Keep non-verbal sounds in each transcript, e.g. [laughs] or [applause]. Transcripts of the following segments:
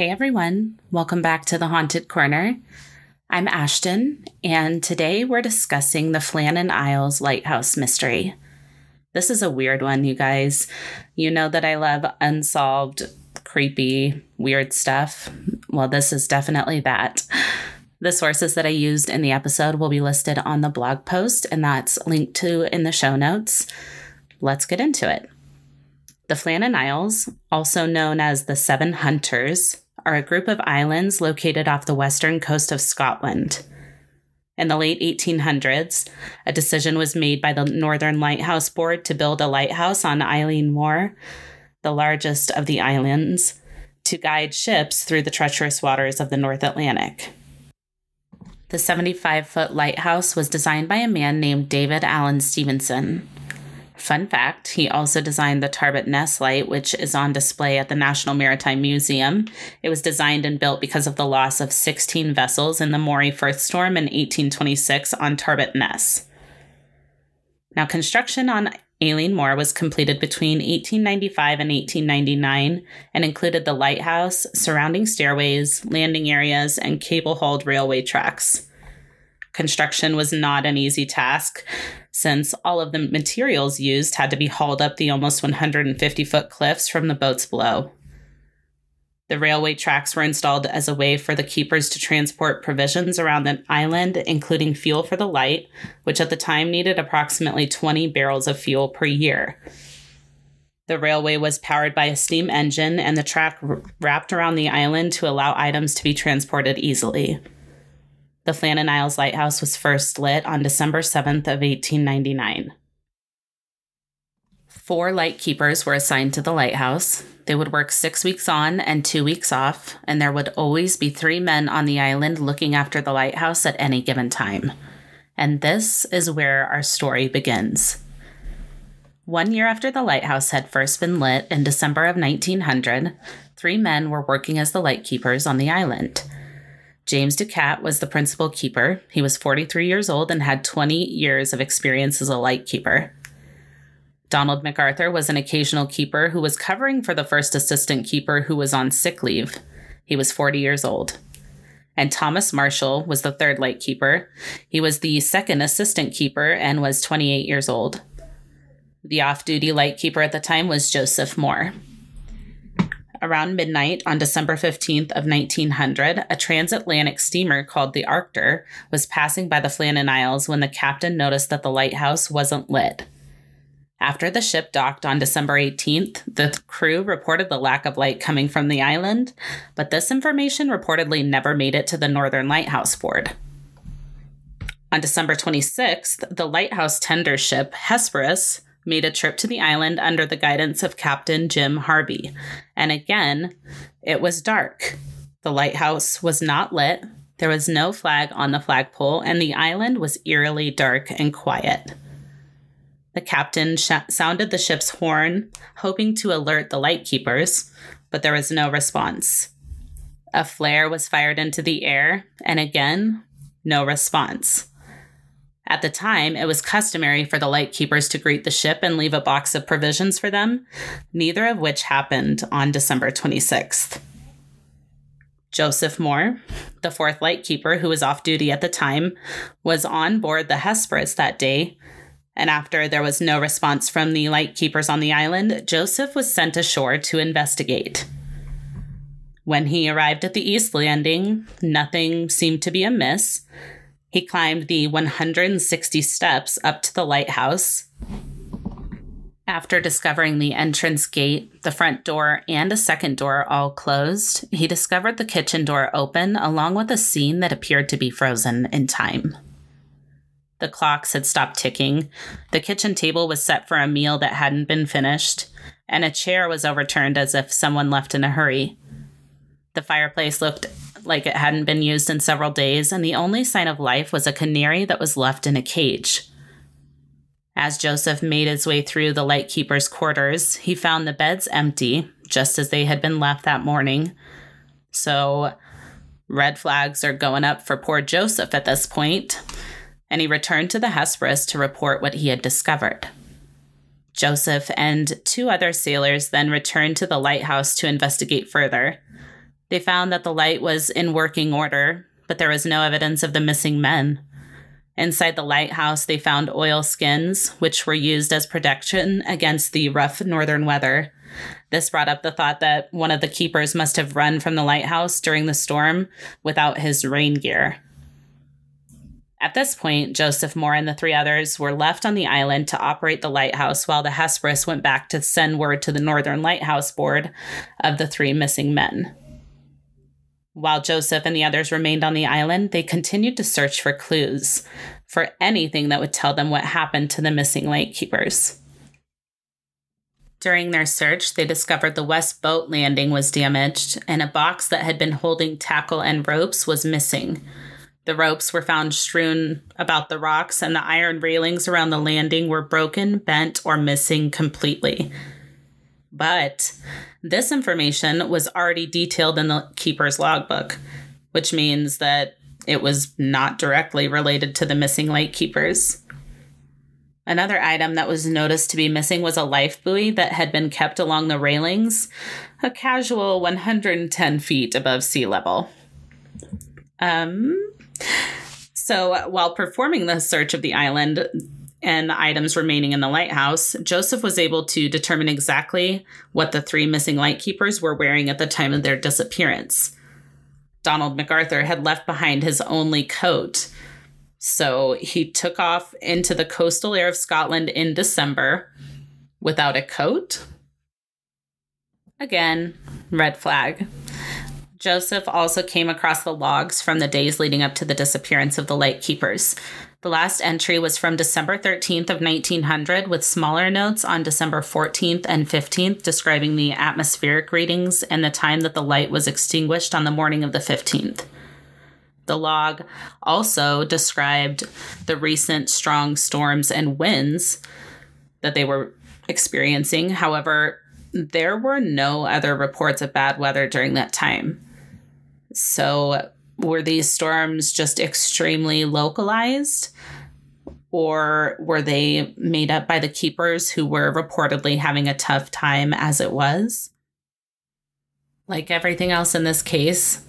Hey everyone, welcome back to the Haunted Corner. I'm Ashton, and today we're discussing the Flannan Isles Lighthouse Mystery. This is a weird one, you guys. You know that I love unsolved, creepy, weird stuff. Well, this is definitely that. The sources that I used in the episode will be listed on the blog post, and that's linked to in the show notes. Let's get into it. The Flannan Isles, also known as the Seven Hunters, are a group of islands located off the western coast of Scotland. In the late 1800s, a decision was made by the Northern Lighthouse Board to build a lighthouse on Eilean Mor, the largest of the islands, to guide ships through the treacherous waters of the North Atlantic. The 75 foot lighthouse was designed by a man named David Alan Stevenson. Fun fact, he also designed the Tarbat Ness light, which is on display at the National Maritime Museum. It was designed and built because of the loss of 16 vessels in the Moray Firth storm in 1826 on Tarbat Ness. Now, construction on Eilean Mor was completed between 1895 and 1899 and included the lighthouse, surrounding stairways, landing areas, and cable hauled railway tracks. Construction was not an easy task since all of the materials used had to be hauled up the almost 150 foot cliffs from the boats below. The railway tracks were installed as a way for the keepers to transport provisions around the island, including fuel for the light, which at the time needed approximately 20 barrels of fuel per year. The railway was powered by a steam engine, and the track wrapped around the island to allow items to be transported easily. The Flannan Isles Lighthouse was first lit on December 7th of 1899. Four light keepers were assigned to the lighthouse. They would work six weeks on and two weeks off, and there would always be three men on the island looking after the lighthouse at any given time. And this is where our story begins. One year after the lighthouse had first been lit in December of 1900, three men were working as the light keepers on the island. James Ducat was the principal keeper. He was 43 years old and had 20 years of experience as a light keeper. Donald MacArthur was an occasional keeper who was covering for the first assistant keeper who was on sick leave. He was 40 years old. And Thomas Marshall was the third light keeper. He was the second assistant keeper and was 28 years old. The off duty light keeper at the time was Joseph Moore. Around midnight on December 15th of 1900, a transatlantic steamer called the Archtor was passing by the Flannan Isles when the captain noticed that the lighthouse wasn't lit. After the ship docked on December 18th, the crew reported the lack of light coming from the island, but this information reportedly never made it to the Northern Lighthouse Board. On December 26th, the lighthouse tender ship Hesperus made a trip to the island under the guidance of Captain Jim Harvey. And again, it was dark. The lighthouse was not lit, there was no flag on the flagpole, and the island was eerily dark and quiet. The captain sh- sounded the ship's horn, hoping to alert the lightkeepers, but there was no response. A flare was fired into the air, and again, no response. At the time, it was customary for the lightkeepers to greet the ship and leave a box of provisions for them, neither of which happened on December 26th. Joseph Moore, the fourth lightkeeper who was off duty at the time, was on board the Hesperus that day. And after there was no response from the lightkeepers on the island, Joseph was sent ashore to investigate. When he arrived at the East Landing, nothing seemed to be amiss, he climbed the 160 steps up to the lighthouse. After discovering the entrance gate, the front door, and a second door all closed, he discovered the kitchen door open along with a scene that appeared to be frozen in time. The clocks had stopped ticking, the kitchen table was set for a meal that hadn't been finished, and a chair was overturned as if someone left in a hurry. The fireplace looked like it hadn't been used in several days, and the only sign of life was a canary that was left in a cage. As Joseph made his way through the lightkeeper's quarters, he found the beds empty, just as they had been left that morning. So, red flags are going up for poor Joseph at this point, and he returned to the Hesperus to report what he had discovered. Joseph and two other sailors then returned to the lighthouse to investigate further. They found that the light was in working order, but there was no evidence of the missing men. Inside the lighthouse, they found oil skins, which were used as protection against the rough northern weather. This brought up the thought that one of the keepers must have run from the lighthouse during the storm without his rain gear. At this point, Joseph Moore and the three others were left on the island to operate the lighthouse while the Hesperus went back to send word to the Northern Lighthouse Board of the three missing men. While Joseph and the others remained on the island, they continued to search for clues, for anything that would tell them what happened to the missing lightkeepers. During their search, they discovered the west boat landing was damaged and a box that had been holding tackle and ropes was missing. The ropes were found strewn about the rocks, and the iron railings around the landing were broken, bent, or missing completely. But this information was already detailed in the keeper's logbook, which means that it was not directly related to the missing lightkeepers. Another item that was noticed to be missing was a life buoy that had been kept along the railings, a casual 110 feet above sea level. Um, so while performing the search of the island, and the items remaining in the lighthouse, Joseph was able to determine exactly what the three missing lightkeepers were wearing at the time of their disappearance. Donald MacArthur had left behind his only coat. So he took off into the coastal air of Scotland in December without a coat. Again, red flag. Joseph also came across the logs from the days leading up to the disappearance of the lightkeepers. The last entry was from December 13th of 1900 with smaller notes on December 14th and 15th describing the atmospheric readings and the time that the light was extinguished on the morning of the 15th. The log also described the recent strong storms and winds that they were experiencing. However, there were no other reports of bad weather during that time. So, were these storms just extremely localized? Or were they made up by the keepers who were reportedly having a tough time as it was? Like everything else in this case,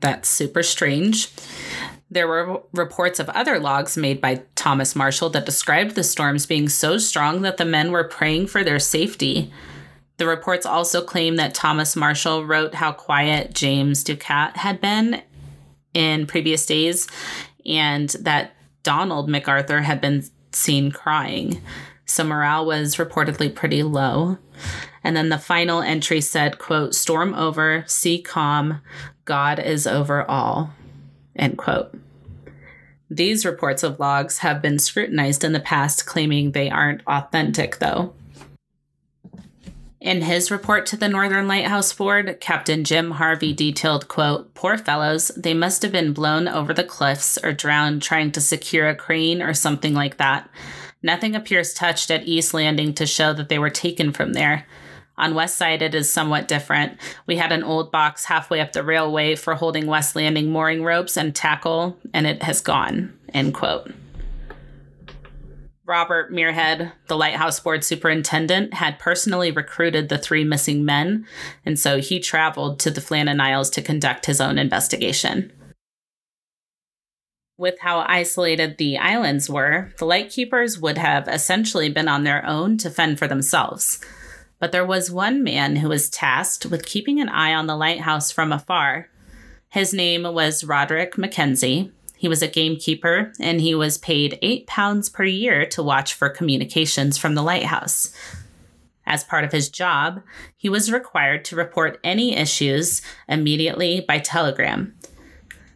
that's super strange. There were reports of other logs made by Thomas Marshall that described the storms being so strong that the men were praying for their safety. The reports also claim that Thomas Marshall wrote how quiet James Ducat had been in previous days and that Donald MacArthur had been seen crying. So morale was reportedly pretty low. And then the final entry said, quote, storm over, sea calm, God is over all, end quote. These reports of logs have been scrutinized in the past, claiming they aren't authentic, though. In his report to the Northern Lighthouse Board, Captain Jim Harvey detailed, quote, Poor fellows, they must have been blown over the cliffs or drowned trying to secure a crane or something like that. Nothing appears touched at East Landing to show that they were taken from there. On West Side, it is somewhat different. We had an old box halfway up the railway for holding West Landing mooring ropes and tackle, and it has gone. End quote. Robert Muirhead, the lighthouse board superintendent, had personally recruited the three missing men, and so he traveled to the Flannan Isles to conduct his own investigation. With how isolated the islands were, the lightkeepers would have essentially been on their own to fend for themselves. But there was one man who was tasked with keeping an eye on the lighthouse from afar. His name was Roderick Mackenzie, he was a gamekeeper and he was paid eight pounds per year to watch for communications from the lighthouse. As part of his job, he was required to report any issues immediately by telegram.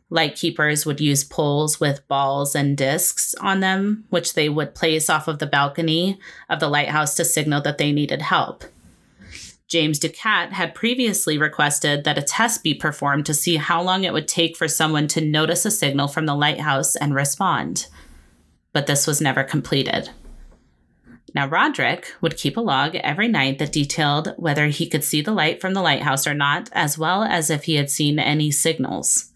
Lightkeepers would use poles with balls and discs on them, which they would place off of the balcony of the lighthouse to signal that they needed help. James Ducat had previously requested that a test be performed to see how long it would take for someone to notice a signal from the lighthouse and respond. But this was never completed. Now, Roderick would keep a log every night that detailed whether he could see the light from the lighthouse or not, as well as if he had seen any signals.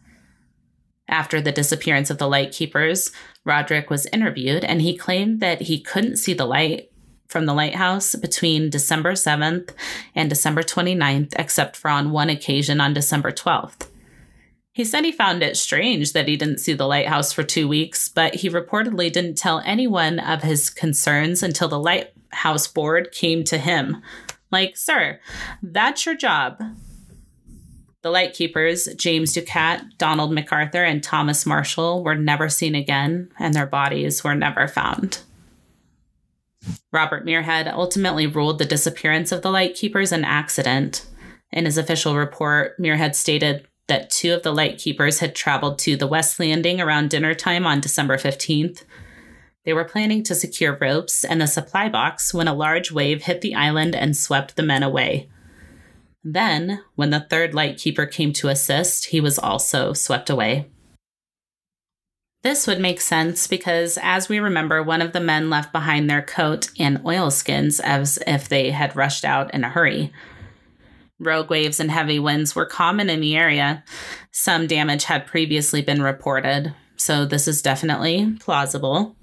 After the disappearance of the lightkeepers, Roderick was interviewed and he claimed that he couldn't see the light from the lighthouse between December 7th and December 29th, except for on one occasion on December 12th. He said he found it strange that he didn't see the lighthouse for two weeks, but he reportedly didn't tell anyone of his concerns until the lighthouse board came to him. Like, sir, that's your job. The lightkeepers, James Ducat, Donald MacArthur, and Thomas Marshall, were never seen again, and their bodies were never found. Robert Muirhead ultimately ruled the disappearance of the lightkeepers an accident. In his official report, Muirhead stated that two of the lightkeepers had traveled to the West Landing around dinner time on December 15th. They were planning to secure ropes and the supply box when a large wave hit the island and swept the men away. Then, when the third lightkeeper came to assist, he was also swept away. This would make sense because, as we remember, one of the men left behind their coat and oilskins as if they had rushed out in a hurry. Rogue waves and heavy winds were common in the area. Some damage had previously been reported, so this is definitely plausible.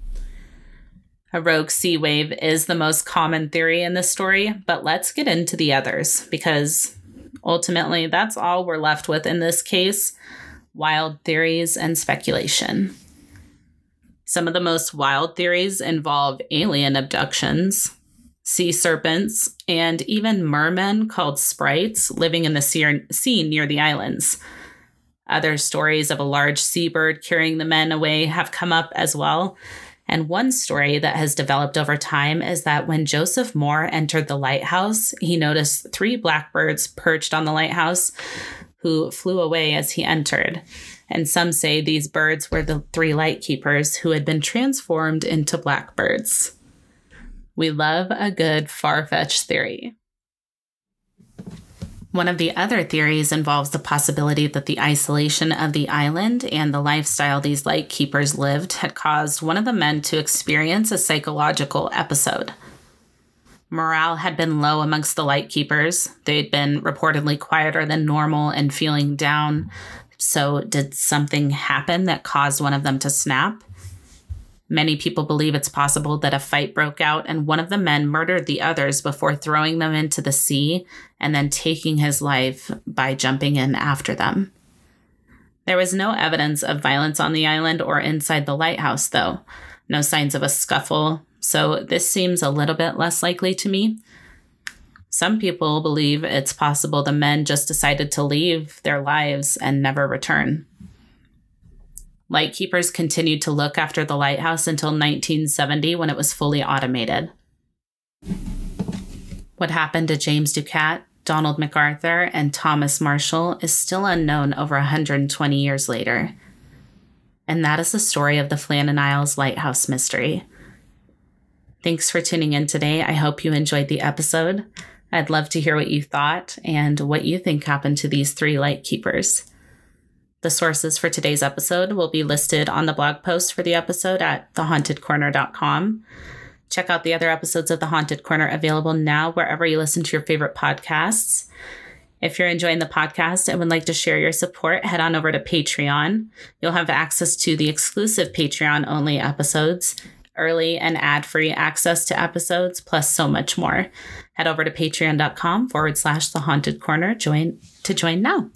A rogue sea wave is the most common theory in this story, but let's get into the others because ultimately that's all we're left with in this case wild theories and speculation. Some of the most wild theories involve alien abductions, sea serpents, and even mermen called sprites living in the sea near the islands. Other stories of a large seabird carrying the men away have come up as well. And one story that has developed over time is that when Joseph Moore entered the lighthouse, he noticed three blackbirds perched on the lighthouse who flew away as he entered. And some say these birds were the three lightkeepers who had been transformed into blackbirds. We love a good far fetched theory. One of the other theories involves the possibility that the isolation of the island and the lifestyle these light keepers lived had caused one of the men to experience a psychological episode. Morale had been low amongst the light keepers. They'd been reportedly quieter than normal and feeling down. So, did something happen that caused one of them to snap? Many people believe it's possible that a fight broke out and one of the men murdered the others before throwing them into the sea and then taking his life by jumping in after them. There was no evidence of violence on the island or inside the lighthouse, though. No signs of a scuffle, so this seems a little bit less likely to me. Some people believe it's possible the men just decided to leave their lives and never return. Lightkeepers continued to look after the lighthouse until 1970 when it was fully automated. What happened to James Ducat, Donald MacArthur, and Thomas Marshall is still unknown over 120 years later. And that is the story of the Flannan Isles Lighthouse Mystery. Thanks for tuning in today. I hope you enjoyed the episode. I'd love to hear what you thought and what you think happened to these three lightkeepers. The sources for today's episode will be listed on the blog post for the episode at thehauntedcorner.com. Check out the other episodes of The Haunted Corner available now wherever you listen to your favorite podcasts. If you're enjoying the podcast and would like to share your support, head on over to Patreon. You'll have access to the exclusive Patreon only episodes, early and ad free access to episodes, plus so much more. Head over to patreon.com forward slash the haunted corner join to join now.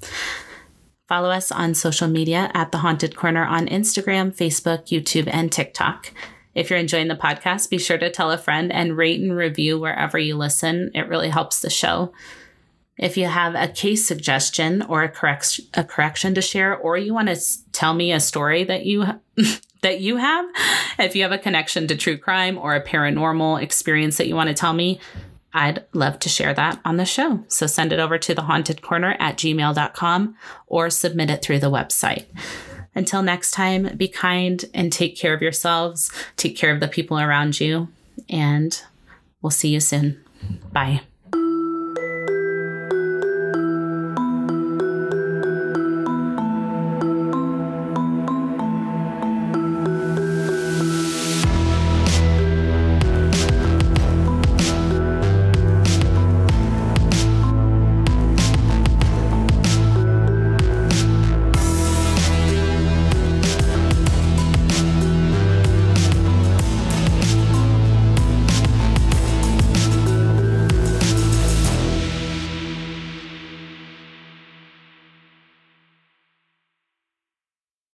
Follow us on social media at The Haunted Corner on Instagram, Facebook, YouTube, and TikTok. If you're enjoying the podcast, be sure to tell a friend and rate and review wherever you listen. It really helps the show. If you have a case suggestion or a, a correction to share, or you want to tell me a story that you [laughs] that you have, if you have a connection to true crime or a paranormal experience that you want to tell me, I'd love to share that on the show. So send it over to thehauntedcorner at gmail.com or submit it through the website. Until next time, be kind and take care of yourselves, take care of the people around you, and we'll see you soon. Bye.